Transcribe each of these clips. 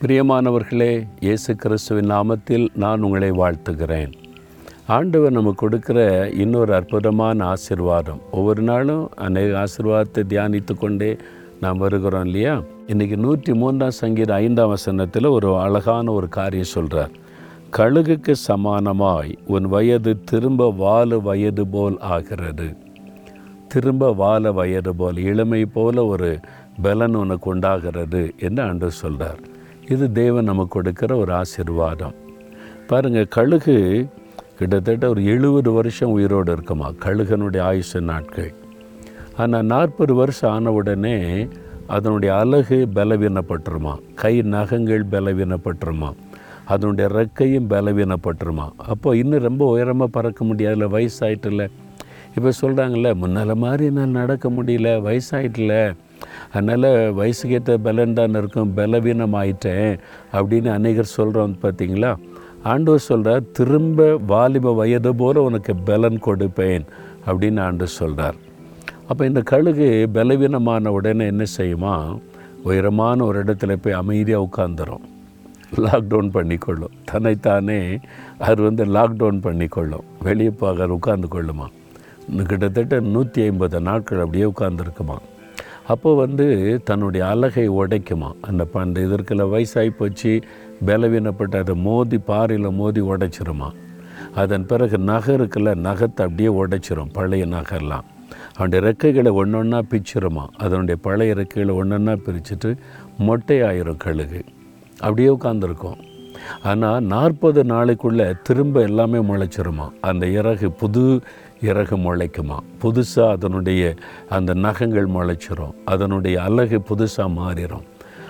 பிரியமானவர்களே இயேசு கிறிஸ்துவின் நாமத்தில் நான் உங்களை வாழ்த்துகிறேன். ஆண்டவர் நமக்கு கொடுக்குற இன்னொரு அற்புதமான ஆசிர்வாதம். ஒவ்வொரு நாளும் அநேக ஆசிர்வாதத்தை தியானித்து கொண்டே நாம் வருகிறோம் இல்லையா? இன்றைக்கி நூற்றி மூன்றாம் சங்கீத ஐந்தாம் வசனத்தில் ஒரு அழகான ஒரு காரியம் சொல்கிறார் கழுகுக்கு சமானமாய் உன் வயது திரும்ப வாழ வயது போல் ஆகிறது. திரும்ப வாழ வயது போல் இளமை போல ஒரு பலன் உனக்கு உண்டாகிறது என்று ஆண்டு சொல்கிறார் இது தேவன் நமக்கு கொடுக்கிற ஒரு ஆசிர்வாதம். பாருங்கள் கழுகு கிட்டத்தட்ட ஒரு எழுபது வருஷம் உயிரோடு இருக்குமா? கழுகனுடைய ஆயுச நாட்கள். ஆனால் நாற்பது வருஷம் ஆன உடனே அதனுடைய அழகு பலவீனப்பட்டுருமா? கை நகங்கள் பலவீனப்பட்டுருமா? அதனுடைய ரெக்கையும் பலவீனப்பட்டுருமா? அப்போ இன்னும் ரொம்ப உயரமாக பறக்க முடியாதுல வயசாயிட்டுல இப்போ சொல்கிறாங்கல்ல முன்னால் மாதிரி என்னால் நடக்க முடியல வயசாயிட்டல அதனால் வயசுக்கேற்ற பலன் தான் இருக்கும். பலவீனம் ஆயிட்டேன் அப்படின்னு அநேகர் சொல்கிறோம் பார்த்தீங்களா ஆண்டவர் சொல்கிறார் திரும்ப வாலிப வயது போல் உனக்கு பலன் கொடுப்பேன் அப்படின்னு ஆண்டு சொல்கிறார் அப்போ இந்த கழுகு பலவீனமான உடனே என்ன செய்யுமா? உயரமான ஒரு இடத்துல போய் அமைதியாக உட்காந்துரும் லாக்டவுன் பண்ணிக்கொள்ளும். தன்னைத்தானே அது வந்து லாக்டவுன் பண்ணிக்கொள்ளும். வெளியே போக உட்கார்ந்து கொள்ளுமா? இன்னும் கிட்டத்தட்ட நூற்றி ஐம்பது நாட்கள் அப்படியே உட்காந்துருக்குமா அப்போ வந்து தன்னுடைய அழகை உடைக்குமா? அந்த அந்த இதற்குள்ள வயசாகி போச்சு பலவீனப்பட்டு அதை மோதி பாறையில் மோதி உடைச்சிருமா? அதன் பிறகு நகருக்குள்ள நகத்தை அப்படியே உடைச்சிரும் பழைய நகர்லாம். அவனுடைய ரெக்கைகளை ஒன்று ஒன்றா பிச்சிருமா? அதனுடைய பழைய ரெக்கைகளை ஒன்று ஒன்றா பிரிச்சுட்டு மொட்டையாயிரும் கழுகு. அப்படியே உட்காந்துருக்கும் ஆனால் நாற்பது நாளைக்குள்ளே திரும்ப எல்லாமே முளைச்சிருமா? அந்த இறகு புது இறகு முளைக்குமா? புதுசாக அதனுடைய அந்த நகங்கள் முளைச்சிரும். அதனுடைய அழகு புதுசாக மாறிடும்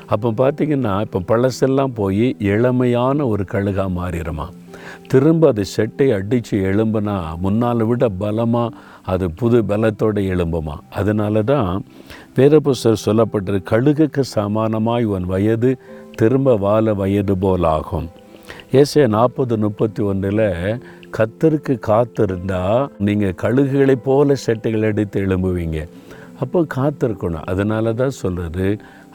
அப்போ பார்த்திங்கன்னா இப்போ பழசெல்லாம் போய் இளமையான ஒரு கழுகாக மாறிடுமா திரும்ப அது செட்டை அடித்து எழும்புனா முன்னால் விட பலமாக அது புது பலத்தோடு எழும்புமா? அதனால தான் பேரப்புசர் சொல்லப்பட்டது கழுகுக்கு சமானமாய் உன் வயது திரும்ப வாழ வயது போல் ஆகும் ஏசே நாற்பது முப்பத்தி ஒன்றில் கத்தருக்கு காத்திருந்தா நீங்கள் கழுகுகளை போல செட்டைகள் எடுத்து எழும்புவீங்க. அப்போ காத்திருக்கணும். அதனால தான் சொல்கிறது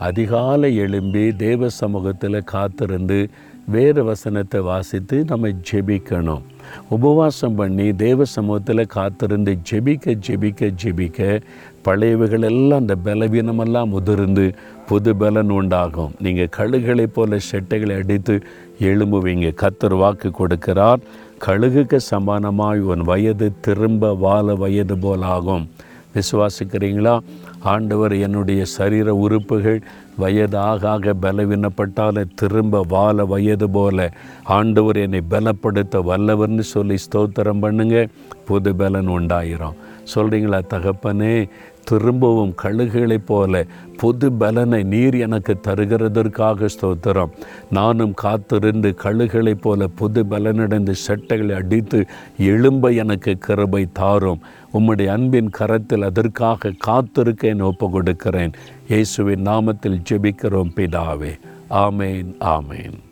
அதிகாலை எழும்பி தேவ சமூகத்தில் காத்திருந்து வேறு வசனத்தை வாசித்து நம்ம ஜெபிக்கணும். உபவாசம் பண்ணி தேவ சமூகத்தில் காத்திருந்து ஜெபிக்க ஜெபிக்க ஜெபிக்க பழையவைகள் எல்லாம் அந்த பலவீனமெல்லாம் முதிர்ந்து புது பலன் உண்டாகும். நீங்கள் கழுகளை போல செட்டைகளை அடித்து எழும்புவீங்க. கத்தர் வாக்கு கொடுக்கிறார். கழுகுக்கு சமானமாய் உன் வயது திரும்ப வாழ வயது போல் ஆகும் விசுவாசிக்கிறீங்களா? ஆண்டவர் என்னுடைய சரீர உறுப்புகள் வயதாக ஆக பலவீனப்பட்டால திரும்ப வாழ வயது போல. ஆண்டவர் என்னை பலப்படுத்த வல்லவர்னு சொல்லி ஸ்தோத்திரம் பண்ணுங்க. புது பலன் உண்டாயிரும். சொல்கிறீங்களா தகப்பனே? திரும்பவும் கழுகுகளைப் போல புது பலனை நீர் எனக்கு தருகிறதற்காக ஸ்தோத்திரம். நானும் காத்திருந்து கழுகுகளைப் போல புது பலனடைந்து சட்டைகளை அடித்து எழும்ப எனக்கு கிருபை தாரும். உம்முடைய அன்பின் கரத்தில் அதற்காக காத்திருக்க என் ஒப்பு கொடுக்கிறேன். இயேசுவின் நாமத்தில் ஜெபிக்கிறோம் பிதாவே. ஆமேன் ஆமேன்.